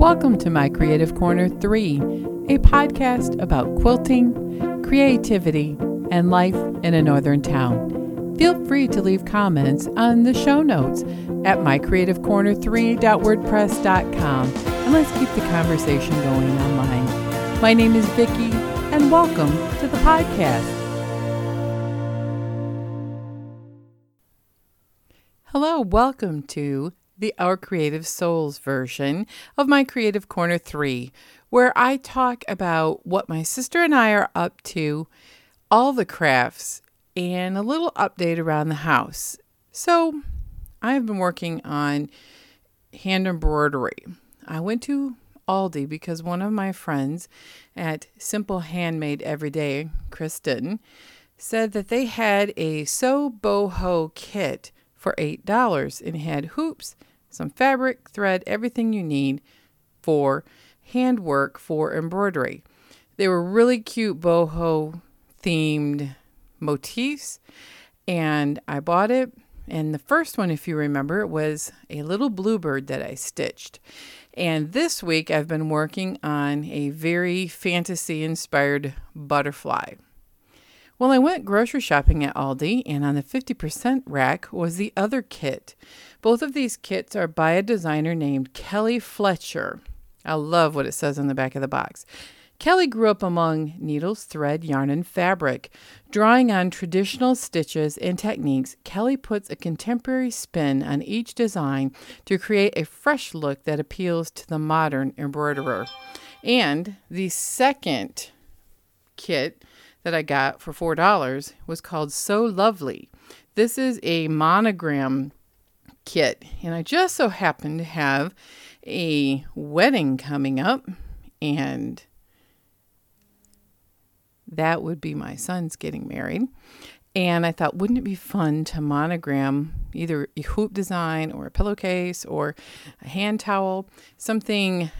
Welcome to My Creative Corner 3, a podcast about quilting, creativity, and life in a northern town. Feel free to leave comments on the show notes at mycreativecorner3.wordpress.com and let's keep the conversation going online. My name is Vicki and welcome to the podcast. Hello, welcome to the Our Creative Souls version of my Creative Corner 3, where I talk about what my sister and I are up to, all the crafts, and a little update around the house. So, I've been working on hand embroidery. I went to Aldi because one of my friends at Simple Handmade Everyday, Kristen, said that they had a sew boho kit for $8 and had hoops some fabric, thread, everything you need for handwork for embroidery. They were really cute boho themed motifs, and I bought it. And the first one, if you remember, was a little bluebird that I stitched. And this week I've been working on a very fantasy inspired butterfly. Well, I went grocery shopping at Aldi, and on the 50% rack was the other kit. Both of these kits are by a designer named Kelly Fletcher. I love what it says on the back of the box. Kelly grew up among needles, thread, yarn, and fabric. Drawing on traditional stitches and techniques, Kelly puts a contemporary spin on each design to create a fresh look that appeals to the modern embroiderer. And the second kit that I got for $4 was called So Lovely. This is a monogram kit, and I just so happen to have a wedding coming up, and that would be my son's getting married. And I thought, wouldn't it be fun to monogram either a hoop design or a pillowcase or a hand towel, something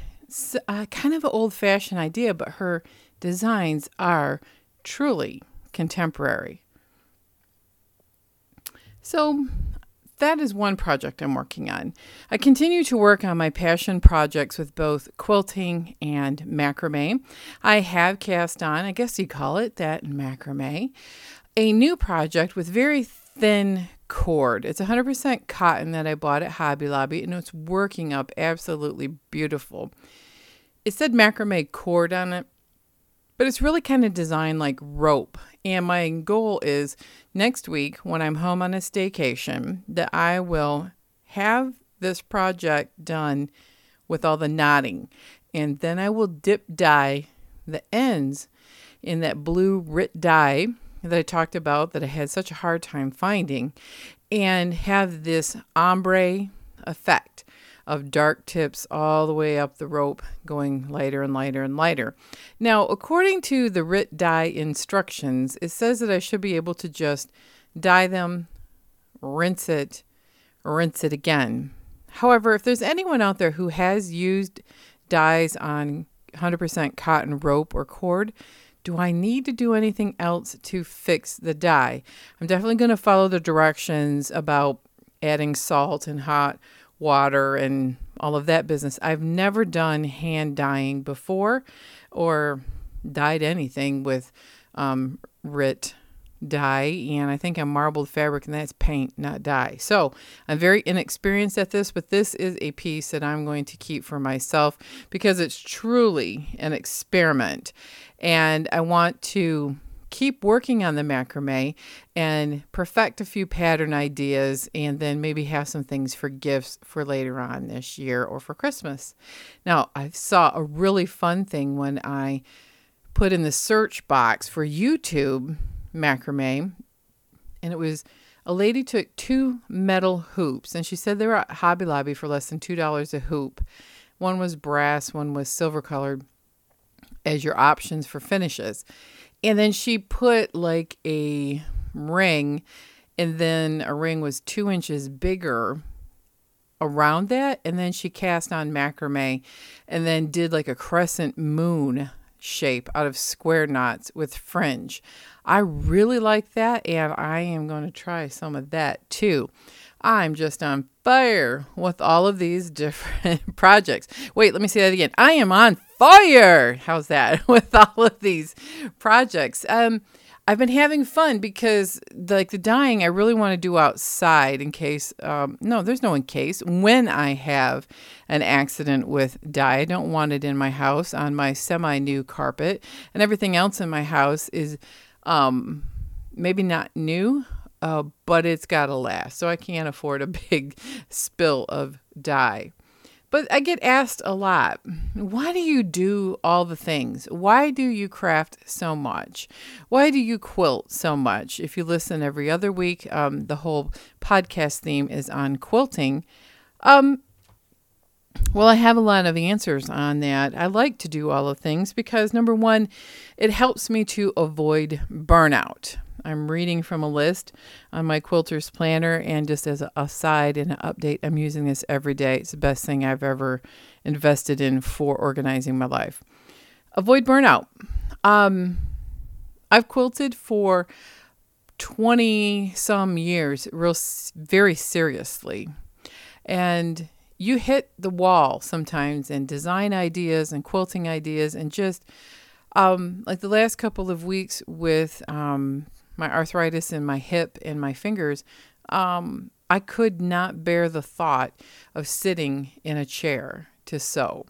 uh, kind of an old fashioned idea, but her designs are truly contemporary. So that is one project I'm working on. I continue to work on my passion projects with both quilting and macrame. I have cast on, I guess you call it that, macrame, a new project with very thin cord. It's 100% cotton that I bought at Hobby Lobby and it's working up absolutely beautiful. It said macrame cord on it, but it's really kind of designed like rope. And my goal is next week when I'm home on a staycation that I will have this project done with all the knotting. And then I will dip dye the ends in that blue RIT dye that I talked about that I had such a hard time finding and have this ombre effect of dark tips all the way up the rope, going lighter and lighter and lighter. Now, according to the RIT dye instructions, it says that I should be able to just dye them, rinse it, rinse it again. However, if there's anyone out there who has used dyes on 100% cotton rope or cord, do I need to do anything else to fix the dye? I'm definitely going to follow the directions about adding salt and hot water and all of that business. I've never done hand dyeing before or dyed anything with um, RIT dye and I think I'm marbled fabric and that's paint not dye. So I'm very inexperienced at this but this is a piece that I'm going to keep for myself because it's truly an experiment and I want to keep working on the macrame and perfect a few pattern ideas and then maybe have some things for gifts for later on this year or for Christmas. Now, I saw a really fun thing when I put in the search box for YouTube macrame and it was a lady took two metal hoops and she said they were at Hobby Lobby for less than $2 a hoop. One was brass, one was silver colored as your options for finishes. And then she put like a ring, and then a ring was two inches bigger around that. And then she cast on macrame and then did like a crescent moon shape out of square knots with fringe. I really like that, and I am going to try some of that too. I'm just on fire with all of these different projects. Wait, let me say that again. I am on fire. How's that? with all of these projects. Um, I've been having fun because like the dyeing I really want to do outside in case um, no there's no in case when I have an accident with dye I don't want it in my house on my semi new carpet and everything else in my house is um, maybe not new uh, but it's got to last so I can't afford a big spill of dye. But I get asked a lot, why do you do all the things? Why do you craft so much? Why do you quilt so much? If you listen every other week, um, the whole podcast theme is on quilting. Um, well, I have a lot of answers on that. I like to do all the things because number one, it helps me to avoid burnout. I'm reading from a list on my quilter's planner, and just as a side and an update, I'm using this every day. It's the best thing I've ever invested in for organizing my life. Avoid burnout. Um, I've quilted for 20 some years, real very seriously. And you hit the wall sometimes in design ideas and quilting ideas and just um, like the last couple of weeks with um, my arthritis in my hip and my fingers, um, I could not bear the thought of sitting in a chair to sew.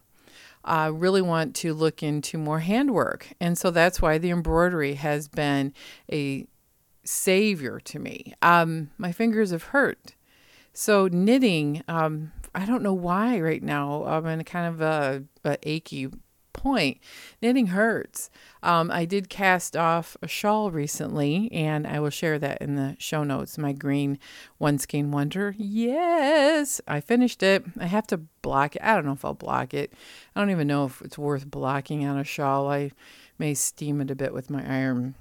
I really want to look into more handwork. And so that's why the embroidery has been a savior to me. Um, my fingers have hurt. So knitting, um, I don't know why right now. I'm in a kind of a, a achy point. Knitting hurts. Um, I did cast off a shawl recently, and I will share that in the show notes. My green one skein wonder. Yes, I finished it. I have to block it. I don't know if I'll block it. I don't even know if it's worth blocking on a shawl. I may steam it a bit with my iron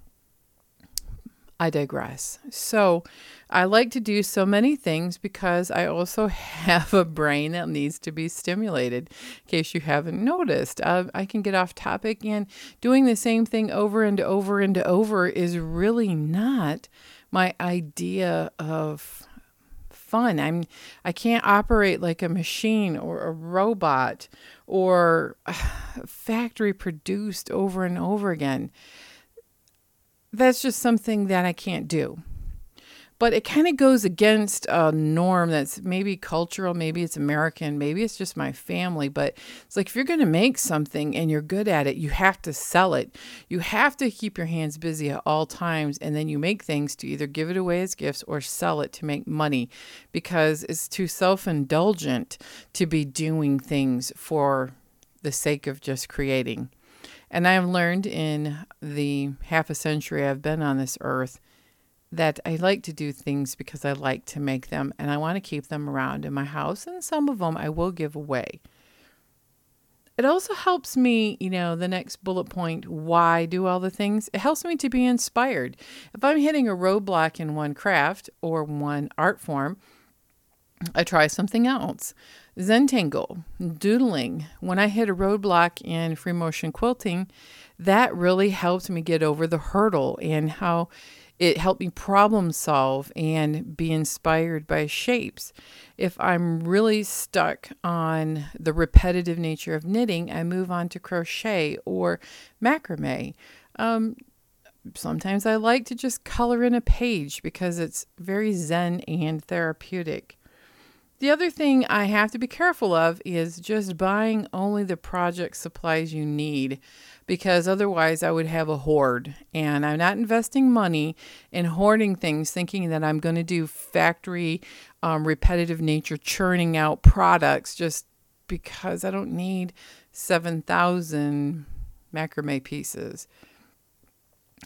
I digress. So, I like to do so many things because I also have a brain that needs to be stimulated. In case you haven't noticed, uh, I can get off topic, and doing the same thing over and over and over is really not my idea of fun. I'm I can't operate like a machine or a robot or factory produced over and over again that's just something that I can't do. But it kind of goes against a norm that's maybe cultural, maybe it's American, maybe it's just my family. But it's like if you're going to make something and you're good at it, you have to sell it. You have to keep your hands busy at all times. And then you make things to either give it away as gifts or sell it to make money because it's too self indulgent to be doing things for the sake of just creating. And I've learned in the half a century I've been on this earth that I like to do things because I like to make them and I want to keep them around in my house. And some of them I will give away. It also helps me, you know, the next bullet point, why do all the things? It helps me to be inspired. If I'm hitting a roadblock in one craft or one art form, I try something else. Zentangle, doodling. When I hit a roadblock in free motion quilting, that really helped me get over the hurdle and how it helped me problem solve and be inspired by shapes. If I'm really stuck on the repetitive nature of knitting, I move on to crochet or macrame. Um, sometimes I like to just color in a page because it's very zen and therapeutic. The other thing I have to be careful of is just buying only the project supplies you need because otherwise I would have a hoard. And I'm not investing money in hoarding things thinking that I'm going to do factory um, repetitive nature churning out products just because I don't need 7,000 macrame pieces.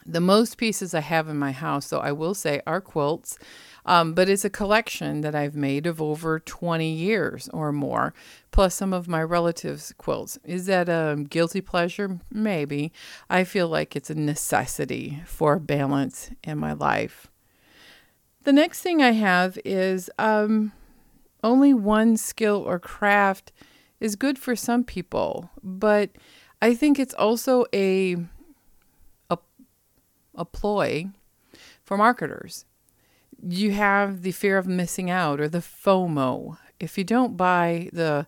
The most pieces I have in my house, though, I will say, are quilts. Um, but it's a collection that I've made of over 20 years or more, plus some of my relatives' quilts. Is that a guilty pleasure? Maybe. I feel like it's a necessity for balance in my life. The next thing I have is um, only one skill or craft is good for some people, but I think it's also a a, a ploy for marketers you have the fear of missing out or the FOMO. If you don't buy the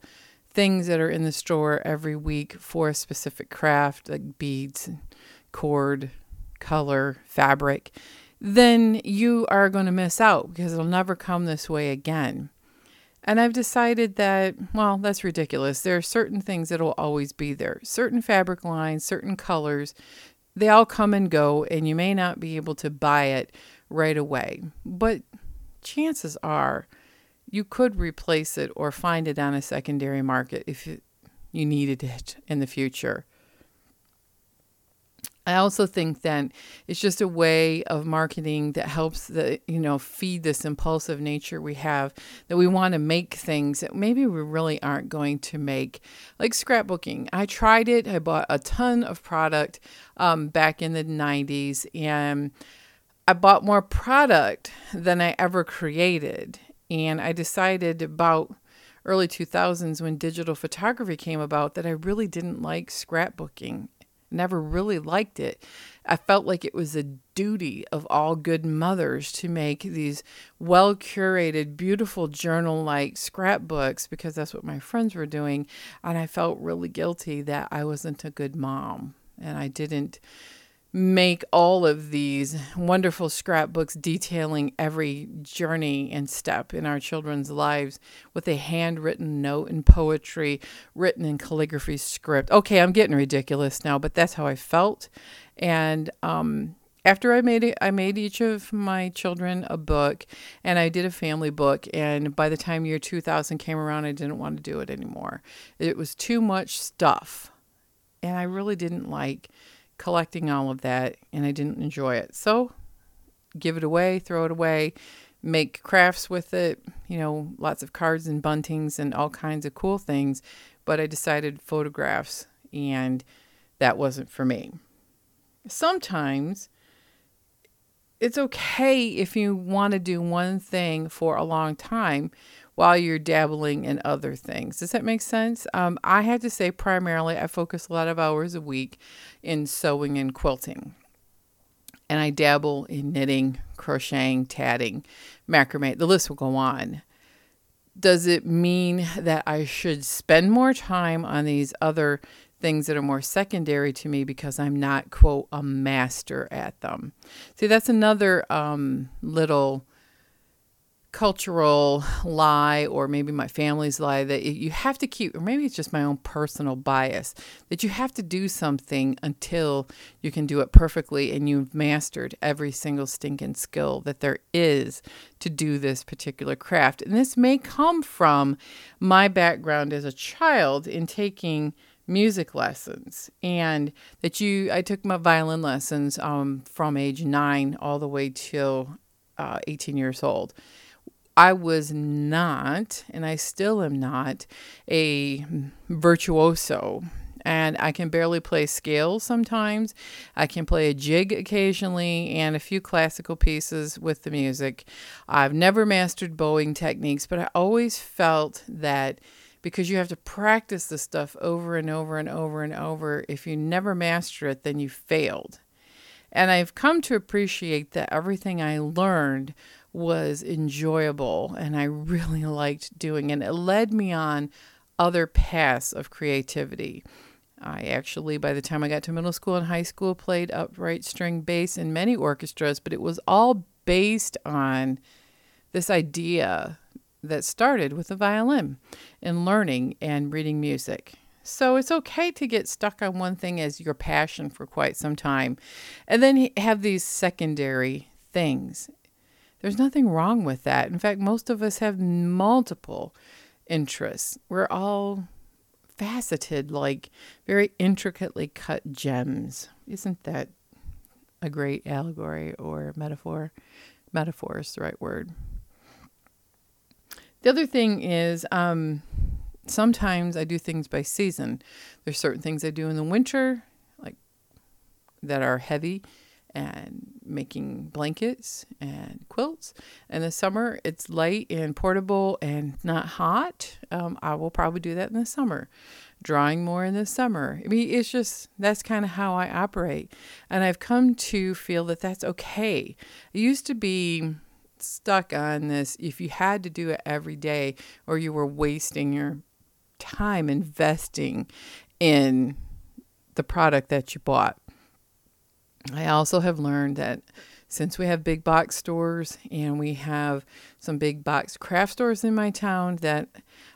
things that are in the store every week for a specific craft, like beads, cord, color, fabric, then you are going to miss out because it'll never come this way again. And I've decided that, well, that's ridiculous. There are certain things that will always be there, certain fabric lines, certain colors. They all come and go, and you may not be able to buy it right away. But chances are you could replace it or find it on a secondary market if you, needed it in the future. I also think that it's just a way of marketing that helps the you know feed this impulsive nature we have that we want to make things that maybe we really aren't going to make like scrapbooking. I tried it. I bought a ton of product um, back in the 90s and I bought more product than I ever created. And I decided about early 2000s when digital photography came about that I really didn't like scrapbooking. Never really liked it. I felt like it was a duty of all good mothers to make these well curated, beautiful journal like scrapbooks because that's what my friends were doing. And I felt really guilty that I wasn't a good mom and I didn't make all of these wonderful scrapbooks detailing every journey and step in our children's lives with a handwritten note and poetry written in calligraphy script. Okay, I'm getting ridiculous now, but that's how I felt. And um, after I made it, I made each of my children a book, and I did a family book. And by the time year 2000 came around, I didn't want to do it anymore. It was too much stuff, and I really didn't like collecting all of that and I didn't enjoy it. So give it away, throw it away, make crafts with it, you know, lots of cards and buntings and all kinds of cool things. But I decided photographs and that wasn't for me. Sometimes it's okay if you want to do one thing for a long time while you're dabbling in other things. Does that make sense? Um, I have to say, primarily, I focus a lot of hours a week in sewing and quilting. And I dabble in knitting, crocheting, tatting, macrame. The list will go on. Does it mean that I should spend more time on these other things that are more secondary to me because I'm not, quote, a master at them? See, that's another um, little cultural lie or maybe my family's lie that you have to keep or maybe it's just my own personal bias that you have to do something until you can do it perfectly and you've mastered every single stinking skill that there is to do this particular craft. And this may come from my background as a child in taking music lessons and that you i took my violin lessons um, from age 9 all the way till uh, 18 years old I was not, and I still am not, a virtuoso. And I can barely play scales sometimes. I can play a jig occasionally and a few classical pieces with the music. I've never mastered bowing techniques, but I always felt that because you have to practice the stuff over and over and over and over, if you never master it, then you failed. And I've come to appreciate that everything I learned was enjoyable and I really liked doing it. It led me on other paths of creativity. I actually, by the time I got to middle school and high school, played upright string bass in many orchestras, but it was all based on this idea that started with the violin and learning and reading music. So it's okay to get stuck on one thing as your passion for quite some time and then have these secondary things. There's nothing wrong with that. In fact, most of us have multiple interests. We're all faceted, like very intricately cut gems. Isn't that a great allegory or metaphor? Metaphor is the right word. The other thing is, um, sometimes I do things by season. There's certain things I do in the winter, like that are heavy and making blankets and quilts. In the summer, it's light and portable and not hot. Um, I will probably do that in the summer. Drawing more in the summer. I mean, it's just that's kind of how I operate. And I've come to feel that that's okay. It used to be stuck on this if you had to do it every day or you were wasting your time investing in the product that you bought. I also have learned that since we have big box stores and we have some big box craft stores in my town that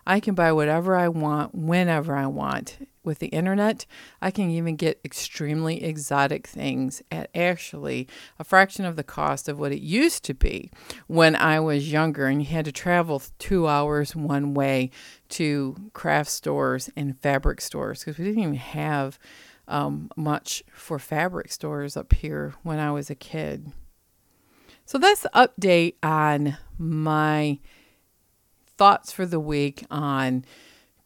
I can buy whatever I want whenever I want. With the internet, I can even get extremely exotic things at actually a fraction of the cost of what it used to be when I was younger and you had to travel two hours one way to craft stores and fabric stores because we didn't even have um, much for fabric stores up here when I was a kid. So that's the update on my thoughts for the week on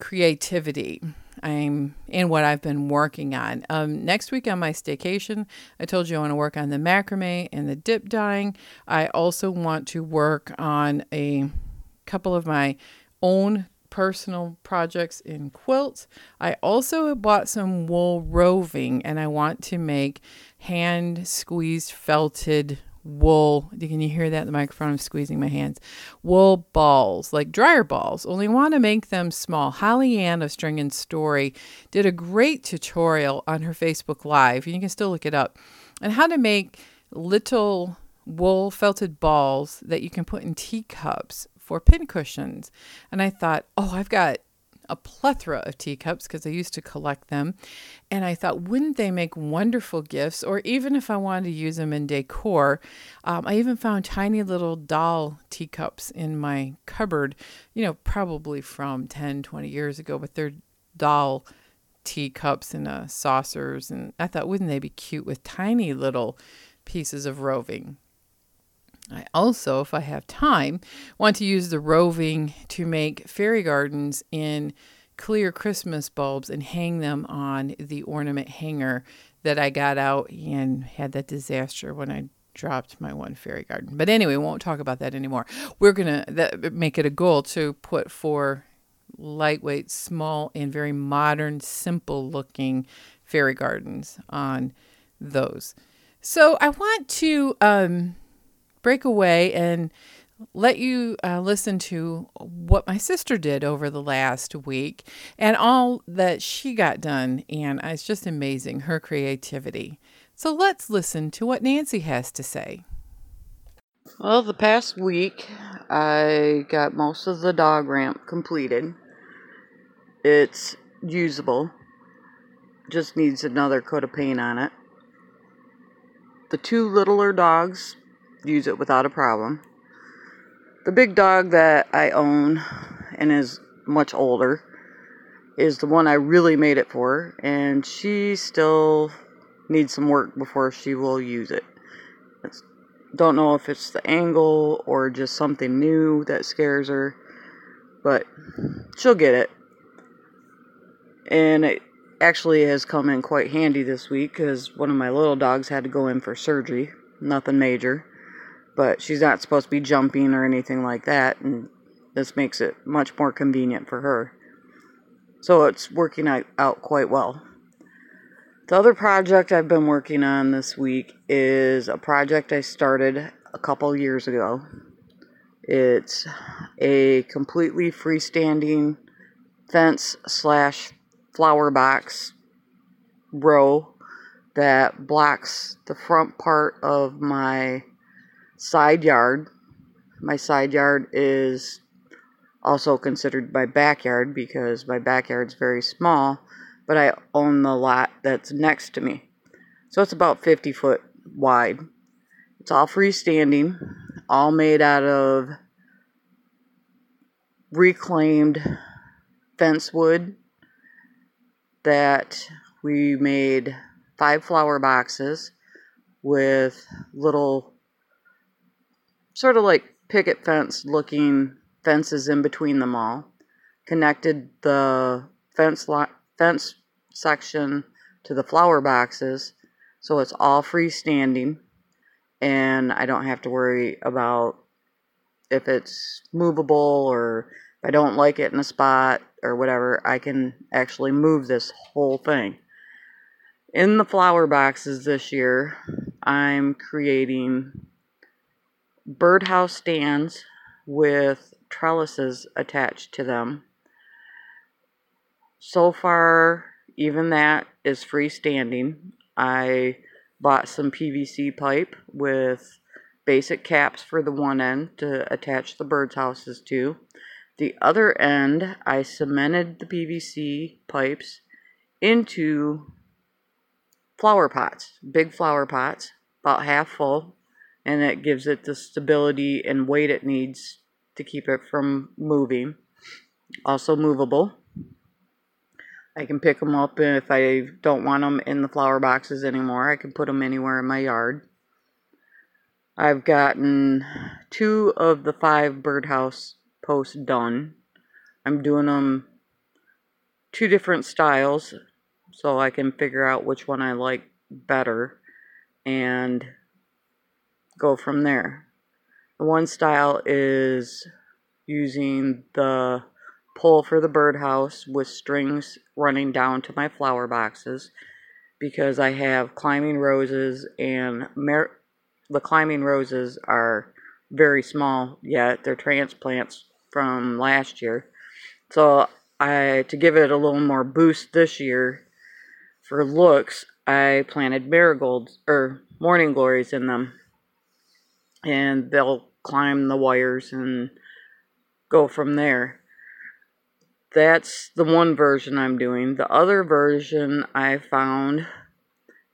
creativity. I'm in what I've been working on. Um, next week on my staycation, I told you I want to work on the macrame and the dip dyeing. I also want to work on a couple of my own personal projects in quilts. I also bought some wool roving and I want to make hand squeezed felted wool. Can you hear that? The microphone, I'm squeezing my hands. Wool balls, like dryer balls, only want to make them small. Holly Ann of String and Story did a great tutorial on her Facebook Live. And you can still look it up on how to make little wool felted balls that you can put in teacups for pincushions. And I thought, oh, I've got a plethora of teacups because I used to collect them. And I thought, wouldn't they make wonderful gifts? Or even if I wanted to use them in decor, um, I even found tiny little doll teacups in my cupboard, you know, probably from 10, 20 years ago, but they're doll teacups and uh, saucers. And I thought, wouldn't they be cute with tiny little pieces of roving? I also, if I have time, want to use the roving to make fairy gardens in clear Christmas bulbs and hang them on the ornament hanger that I got out and had that disaster when I dropped my one fairy garden. But anyway, we won't talk about that anymore. We're going to make it a goal to put four lightweight, small, and very modern, simple looking fairy gardens on those. So I want to um, break away and let you uh, listen to what my sister did over the last week and all that she got done. And it's just amazing her creativity. So let's listen to what Nancy has to say. Well, the past week I got most of the dog ramp completed. It's usable, just needs another coat of paint on it. The two littler dogs use it without a problem. The big dog that I own and is much older is the one I really made it for, and she still needs some work before she will use it. It's, don't know if it's the angle or just something new that scares her, but she'll get it. And it actually has come in quite handy this week because one of my little dogs had to go in for surgery. Nothing major but she's not supposed to be jumping or anything like that, and this makes it much more convenient for her. So it's working out quite well. The other project I've been working on this week is a project I started a couple years ago. It's a completely freestanding fence slash flower box row that blocks the front part of my side yard. My side yard is also considered my backyard because my backyard's very small, but I own the lot that's next to me. So it's about 50 foot wide. It's all freestanding, all made out of reclaimed fence wood that we made five flower boxes with little sort of like picket fence looking fences in between them all. Connected the fence lot fence section to the flower boxes, so it's all freestanding, and I don't have to worry about if it's movable or if I don't like it in a spot or whatever. I can actually move this whole thing. In the flower boxes this year, I'm creating birdhouse stands with trellises attached to them. So far, even that is freestanding. I bought some PVC pipe with basic caps for the one end to attach the birds' houses to. The other end, I cemented the PVC pipes into flower pots, big flower pots, about half full, and that gives it the stability and weight it needs to keep it from moving. Also movable. I can pick them up if I don't want them in the flower boxes anymore. I can put them anywhere in my yard. I've gotten two of the five birdhouse posts done. I'm doing them two different styles so I can figure out which one I like better and go from there. The one style is using the pole for the birdhouse with strings running down to my flower boxes because I have climbing roses and mer- the climbing roses are very small yet. They're transplants from last year. So I to give it a little more boost this year for looks, I planted marigolds or morning glories in them. And they'll climb the wires and go from there. That's the one version I'm doing. The other version I found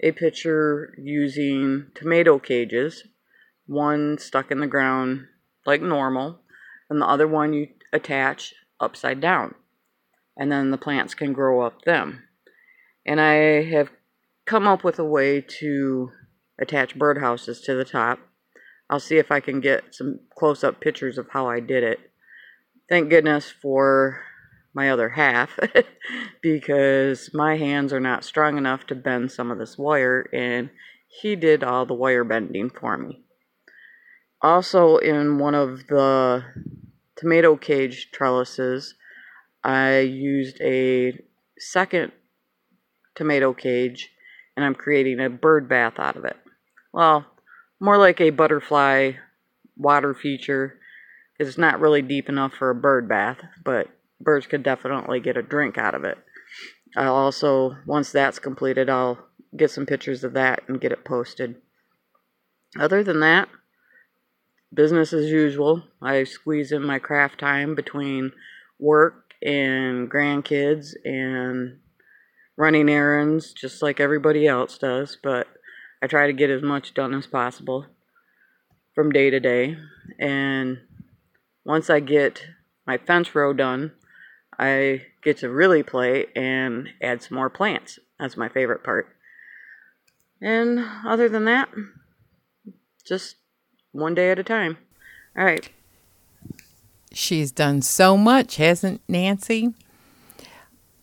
a picture using tomato cages, one stuck in the ground like normal, and the other one you attach upside down. And then the plants can grow up them. And I have come up with a way to attach birdhouses to the top. I'll see if I can get some close up pictures of how I did it. Thank goodness for my other half because my hands are not strong enough to bend some of this wire and he did all the wire bending for me. Also in one of the tomato cage trellises, I used a second tomato cage and I'm creating a bird bath out of it. Well, more like a butterfly water feature. It's not really deep enough for a bird bath, but birds could definitely get a drink out of it. I'll also, once that's completed, I'll get some pictures of that and get it posted. Other than that, business as usual. I squeeze in my craft time between work and grandkids and running errands, just like everybody else does, but I try to get as much done as possible from day to day. And once I get my fence row done, I get to really play and add some more plants. That's my favorite part. And other than that, just one day at a time. All right. She's done so much, hasn't Nancy?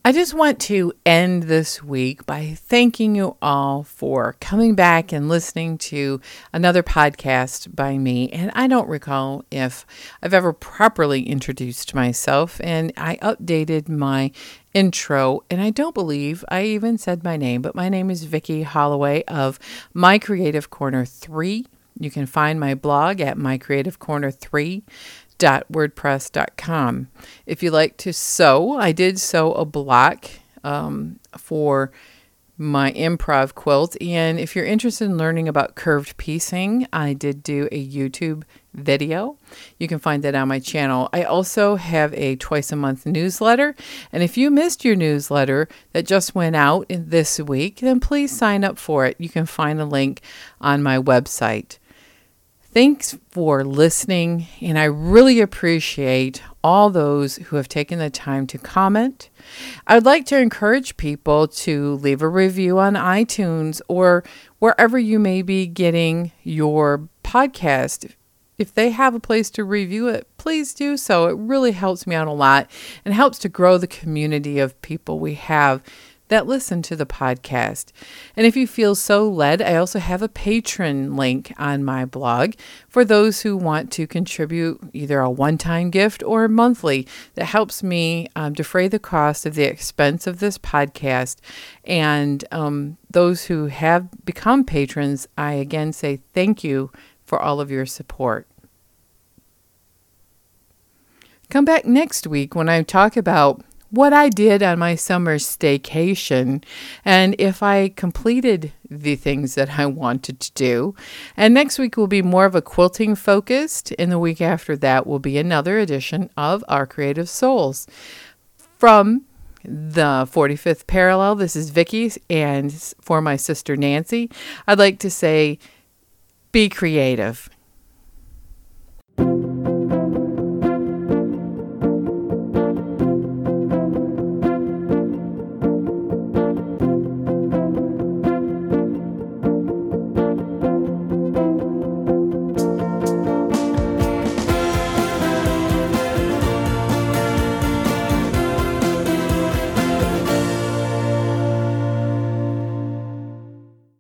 I just want to end this week by thanking you all for coming back and listening to another podcast by me. And I don't recall if I've ever properly introduced myself, and I updated my intro, and I don't believe I even said my name, but my name is Vicki Holloway of My Creative Corner 3. You can find my blog at My Creative Corner 3 wordpress.com. If you like to sew, I did sew a block um, for my improv quilt. And if you're interested in learning about curved piecing, I did do a YouTube video. You can find that on my channel. I also have a twice a month newsletter. And if you missed your newsletter that just went out this week, then please sign up for it. You can find a link on my website. Thanks for listening, and I really appreciate all those who have taken the time to comment. I would like to encourage people to leave a review on iTunes or wherever you may be getting your podcast. If they have a place to review it, please do so. It really helps me out a lot and helps to grow the community of people we have that listen to the podcast. And if you feel so led, I also have a Patreon link on my blog for those who want to contribute either a one time gift or monthly that helps me um, defray the cost of the expense of this podcast. And um, those who have become patrons, I again say thank you for all of your support. Come back next week when I talk about what I did on my summer staycation and if I completed the things that I wanted to do. And next week will be more of a quilting focused, and the week after that will be another edition of Our Creative Souls. From the 45th parallel, this is Vicki, and for my sister Nancy, I'd like to say be creative